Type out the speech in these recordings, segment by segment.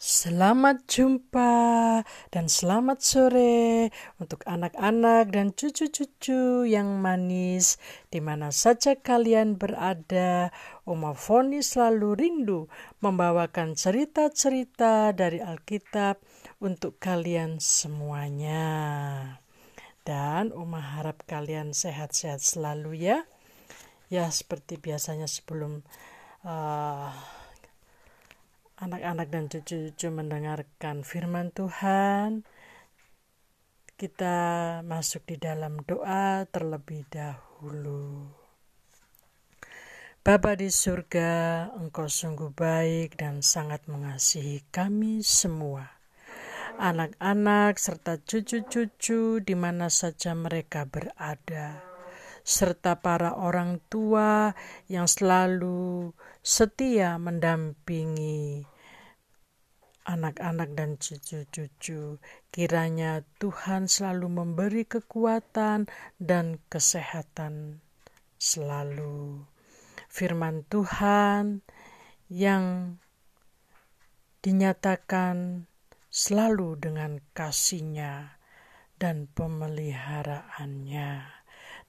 Selamat jumpa dan selamat sore untuk anak-anak dan cucu-cucu yang manis di mana saja kalian berada. Oma Foni selalu rindu membawakan cerita-cerita dari Alkitab untuk kalian semuanya. Dan Oma harap kalian sehat-sehat selalu ya. Ya seperti biasanya sebelum uh, anak-anak dan cucu-cucu mendengarkan firman Tuhan, kita masuk di dalam doa terlebih dahulu. Bapa di surga, Engkau sungguh baik dan sangat mengasihi kami semua. Anak-anak serta cucu-cucu di mana saja mereka berada serta para orang tua yang selalu setia mendampingi anak-anak dan cucu-cucu. Kiranya Tuhan selalu memberi kekuatan dan kesehatan selalu. Firman Tuhan yang dinyatakan selalu dengan kasihnya dan pemeliharaannya.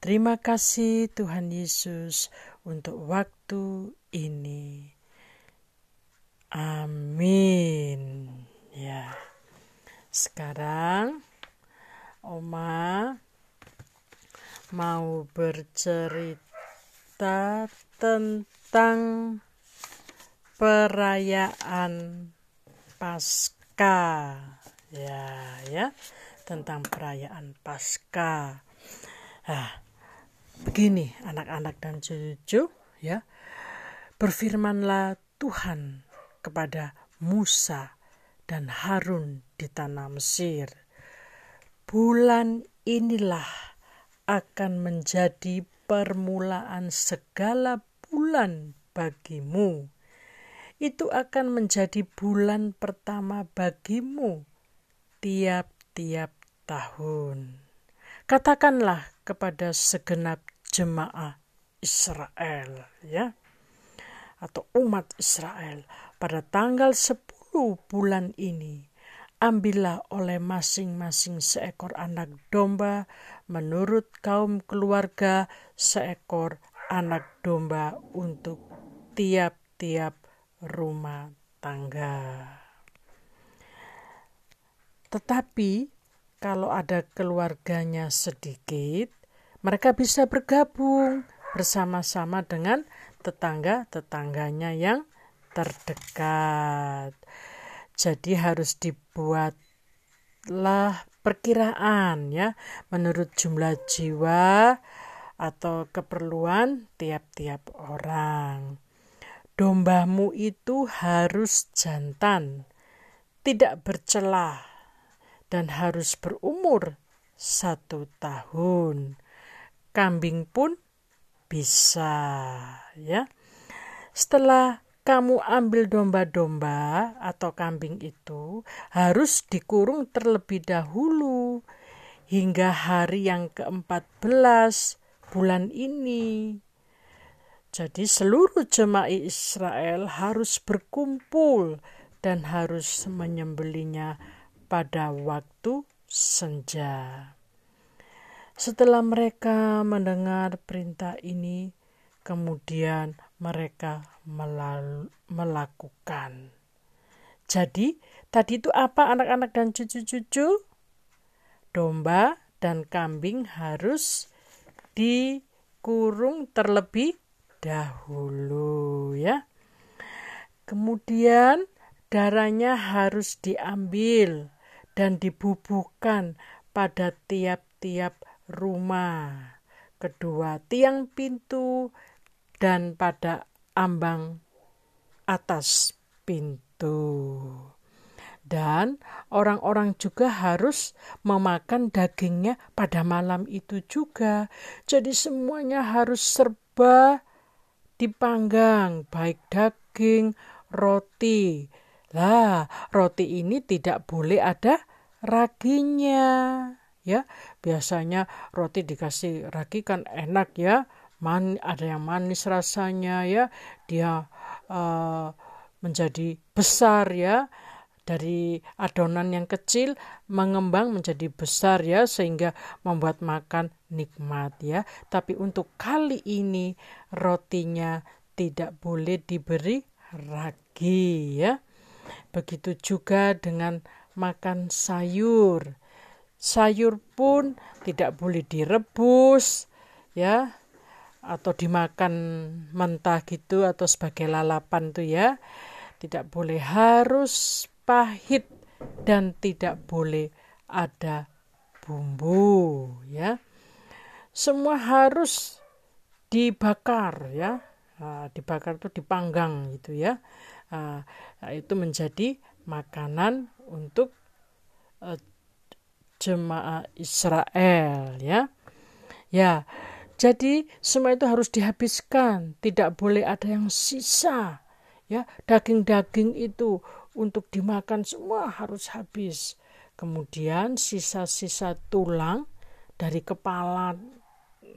Terima kasih Tuhan Yesus untuk waktu ini. Amin. Ya. Sekarang Oma mau bercerita tentang perayaan Pasca. Ya, ya. Tentang perayaan Pasca. Ah, Begini anak-anak dan cucu ya. Berfirmanlah Tuhan kepada Musa dan Harun di tanah Mesir. Bulan inilah akan menjadi permulaan segala bulan bagimu. Itu akan menjadi bulan pertama bagimu tiap-tiap tahun. Katakanlah kepada segenap jemaah Israel ya atau umat Israel pada tanggal 10 bulan ini ambillah oleh masing-masing seekor anak domba menurut kaum keluarga seekor anak domba untuk tiap-tiap rumah tangga. Tetapi kalau ada keluarganya sedikit, mereka bisa bergabung bersama-sama dengan tetangga-tetangganya yang terdekat. Jadi harus dibuatlah perkiraan ya menurut jumlah jiwa atau keperluan tiap-tiap orang. Dombamu itu harus jantan, tidak bercelah, dan harus berumur satu tahun kambing pun bisa ya. Setelah kamu ambil domba-domba atau kambing itu harus dikurung terlebih dahulu hingga hari yang ke-14 bulan ini. Jadi seluruh jemaah Israel harus berkumpul dan harus menyembelinya pada waktu senja. Setelah mereka mendengar perintah ini, kemudian mereka melakukan. Jadi, tadi itu apa anak-anak dan cucu-cucu? Domba dan kambing harus dikurung terlebih dahulu ya. Kemudian darahnya harus diambil dan dibubuhkan pada tiap-tiap rumah, kedua tiang pintu, dan pada ambang atas pintu. Dan orang-orang juga harus memakan dagingnya pada malam itu juga. Jadi semuanya harus serba dipanggang, baik daging, roti. Lah, roti ini tidak boleh ada raginya ya biasanya roti dikasih ragi kan enak ya man ada yang manis rasanya ya dia uh, menjadi besar ya dari adonan yang kecil mengembang menjadi besar ya sehingga membuat makan nikmat ya. Tapi untuk kali ini rotinya tidak boleh diberi ragi ya. Begitu juga dengan makan sayur. Sayur pun tidak boleh direbus ya atau dimakan mentah gitu atau sebagai lalapan tuh ya. Tidak boleh harus pahit dan tidak boleh ada bumbu ya. Semua harus dibakar ya. Dibakar itu dipanggang gitu ya. Itu menjadi makanan untuk uh, jemaah Israel ya. Ya, jadi semua itu harus dihabiskan, tidak boleh ada yang sisa. Ya, daging-daging itu untuk dimakan semua harus habis. Kemudian sisa-sisa tulang dari kepala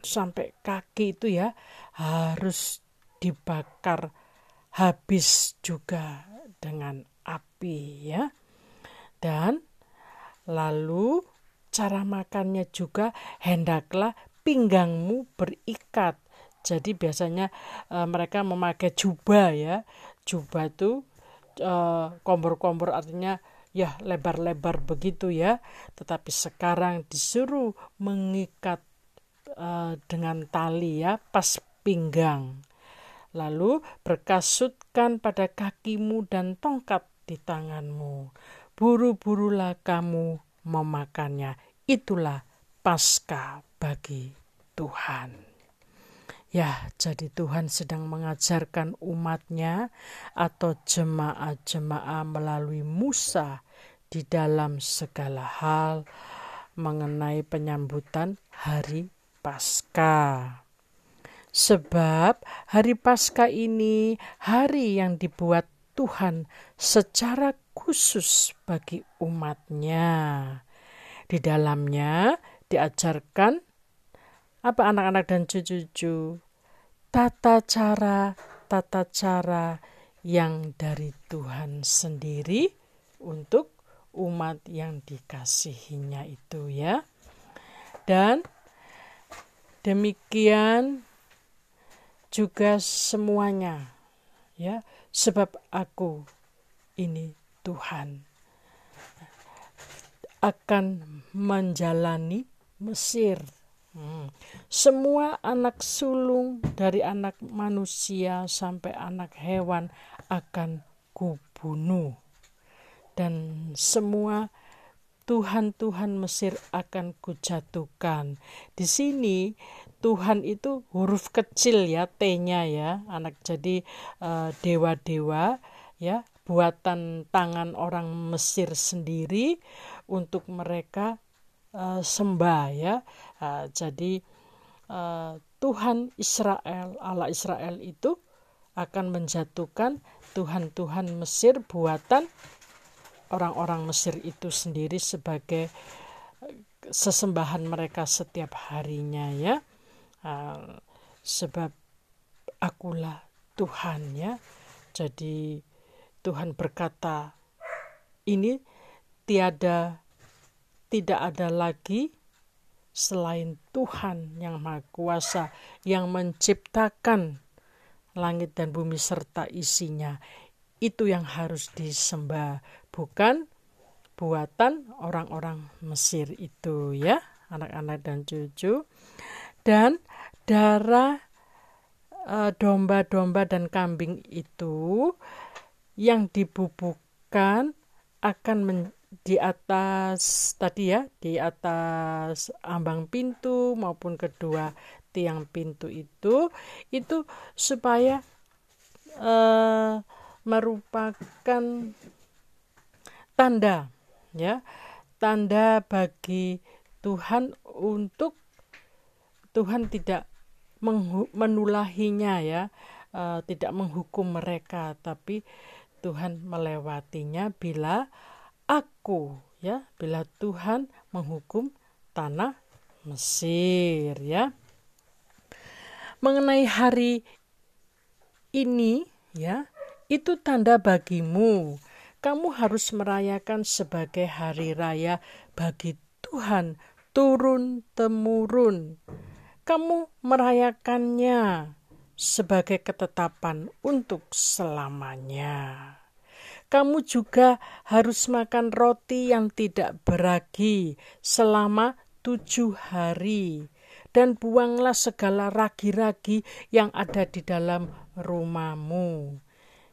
sampai kaki itu ya harus dibakar habis juga dengan api ya. Dan lalu cara makannya juga hendaklah pinggangmu berikat. Jadi biasanya e, mereka memakai jubah ya. Jubah itu e, kompor-kompor artinya ya lebar-lebar begitu ya. Tetapi sekarang disuruh mengikat e, dengan tali ya pas pinggang. Lalu berkasutkan pada kakimu dan tongkat di tanganmu. Buru-burulah kamu memakannya. Itulah pasca bagi Tuhan. Ya, jadi Tuhan sedang mengajarkan umatnya atau jemaah-jemaah melalui Musa di dalam segala hal mengenai penyambutan hari Paskah. Sebab hari Paskah ini hari yang dibuat Tuhan secara khusus bagi umatnya. Di dalamnya diajarkan apa anak-anak dan cucu-cucu tata cara tata cara yang dari Tuhan sendiri untuk umat yang dikasihinya itu ya dan demikian juga semuanya ya sebab aku ini Tuhan akan menjalani Mesir. Hmm. Semua anak sulung dari anak manusia sampai anak hewan akan kubunuh. Dan semua Tuhan-Tuhan Mesir akan kujatuhkan. Di sini Tuhan itu huruf kecil ya, T-nya ya, anak jadi uh, dewa-dewa ya, buatan tangan orang Mesir sendiri untuk mereka uh, sembah ya. Uh, jadi uh, Tuhan Israel, Allah Israel itu akan menjatuhkan Tuhan-Tuhan Mesir buatan orang-orang Mesir itu sendiri sebagai sesembahan mereka setiap harinya ya. Sebab akulah Tuhan ya. Jadi Tuhan berkata ini tiada tidak ada lagi selain Tuhan yang Maha Kuasa yang menciptakan langit dan bumi serta isinya. Itu yang harus disembah, bukan buatan orang-orang Mesir itu ya, anak-anak dan cucu. Dan darah e, domba-domba dan kambing itu yang dibubuhkan akan di atas tadi ya di atas ambang pintu maupun kedua tiang pintu itu itu supaya uh, merupakan tanda ya tanda bagi Tuhan untuk Tuhan tidak menulahinya ya uh, tidak menghukum mereka tapi Tuhan melewatinya bila aku ya bila Tuhan menghukum tanah Mesir ya. Mengenai hari ini ya itu tanda bagimu. Kamu harus merayakan sebagai hari raya bagi Tuhan turun temurun. Kamu merayakannya sebagai ketetapan untuk selamanya. Kamu juga harus makan roti yang tidak beragi selama tujuh hari, dan buanglah segala ragi-ragi yang ada di dalam rumahmu.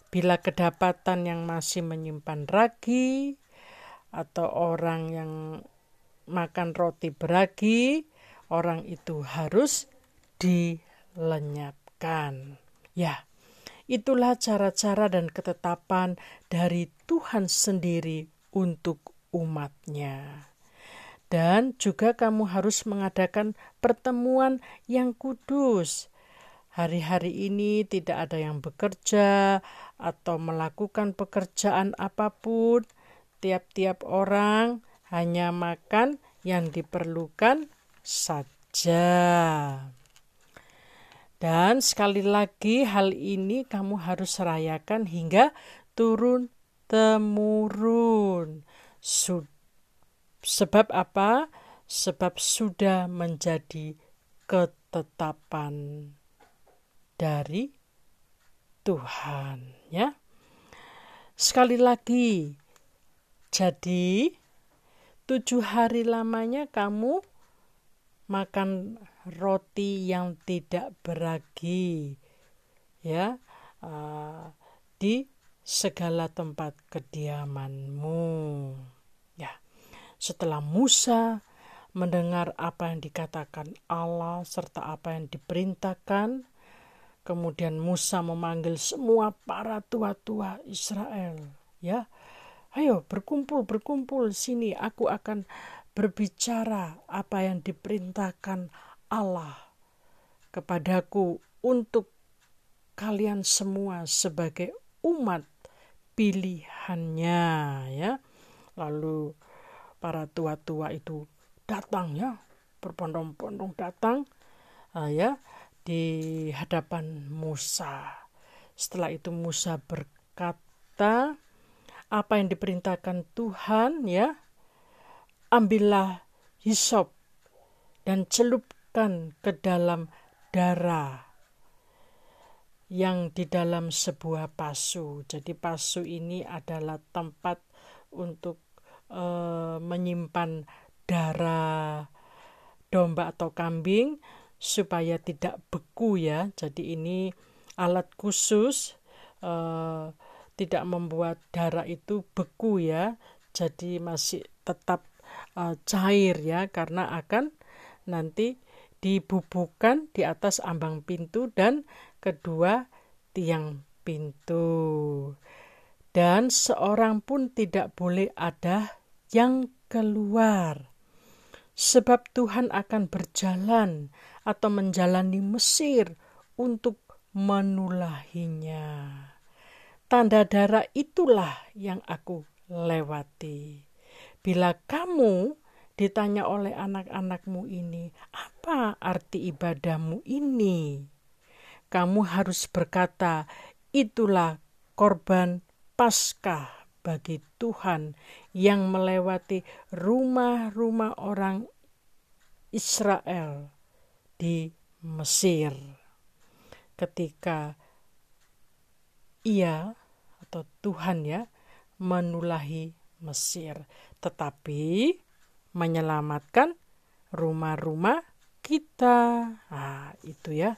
Bila kedapatan yang masih menyimpan ragi, atau orang yang makan roti beragi, orang itu harus dilenyapkan. Ya, itulah cara-cara dan ketetapan dari Tuhan sendiri untuk umatnya. Dan juga kamu harus mengadakan pertemuan yang kudus. Hari-hari ini tidak ada yang bekerja atau melakukan pekerjaan apa pun. Tiap-tiap orang hanya makan yang diperlukan saja. Dan sekali lagi hal ini kamu harus rayakan hingga turun temurun. Sudah Sebab apa? Sebab sudah menjadi ketetapan dari Tuhan, ya. Sekali lagi, jadi tujuh hari lamanya kamu makan roti yang tidak beragi, ya, uh, di segala tempat kediamanmu. Setelah Musa mendengar apa yang dikatakan Allah serta apa yang diperintahkan, kemudian Musa memanggil semua para tua-tua Israel, ya. Ayo berkumpul berkumpul sini aku akan berbicara apa yang diperintahkan Allah kepadaku untuk kalian semua sebagai umat pilihannya ya. Lalu para tua-tua itu datang ya berbondong-bondong datang uh, ya di hadapan Musa. Setelah itu Musa berkata apa yang diperintahkan Tuhan ya ambillah hisop dan celupkan ke dalam darah yang di dalam sebuah pasu. Jadi pasu ini adalah tempat untuk uh, menyimpan darah domba atau kambing supaya tidak beku ya. Jadi ini alat khusus uh, tidak membuat darah itu beku ya. Jadi masih tetap uh, cair ya karena akan nanti dibubuhkan di atas ambang pintu dan kedua tiang pintu. Dan seorang pun tidak boleh ada yang keluar. Sebab Tuhan akan berjalan atau menjalani Mesir untuk menulahinya. Tanda darah itulah yang aku lewati. Bila kamu ditanya oleh anak-anakmu ini, apa arti ibadahmu ini? Kamu harus berkata, itulah korban Paskah bagi Tuhan yang melewati rumah-rumah orang Israel di Mesir. Ketika ia atau Tuhan ya menulahi Mesir, tetapi menyelamatkan rumah-rumah kita. Nah, itu ya.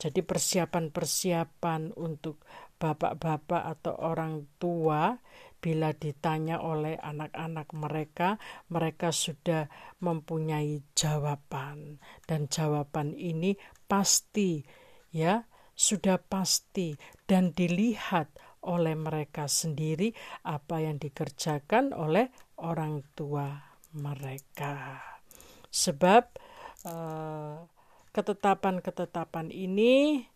Jadi persiapan-persiapan untuk bapak-bapak atau orang tua bila ditanya oleh anak-anak mereka, mereka sudah mempunyai jawaban, dan jawaban ini pasti, ya, sudah pasti, dan dilihat oleh mereka sendiri apa yang dikerjakan oleh orang tua mereka, sebab uh, ketetapan-ketetapan ini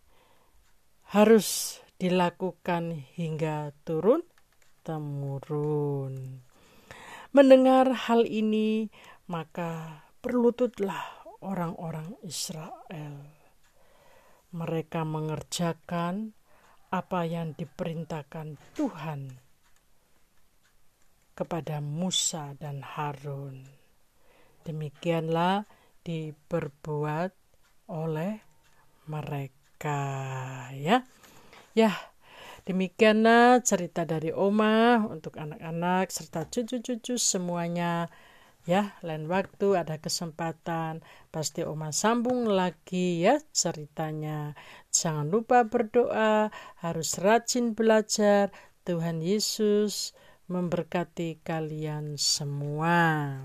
harus dilakukan hingga turun temurun. Mendengar hal ini, maka berlututlah orang-orang Israel. Mereka mengerjakan apa yang diperintahkan Tuhan kepada Musa dan Harun. Demikianlah diperbuat oleh mereka ya. Ya, demikianlah cerita dari Oma untuk anak-anak serta cucu-cucu semuanya. Ya, lain waktu ada kesempatan pasti Oma sambung lagi ya ceritanya. Jangan lupa berdoa, harus rajin belajar. Tuhan Yesus memberkati kalian semua.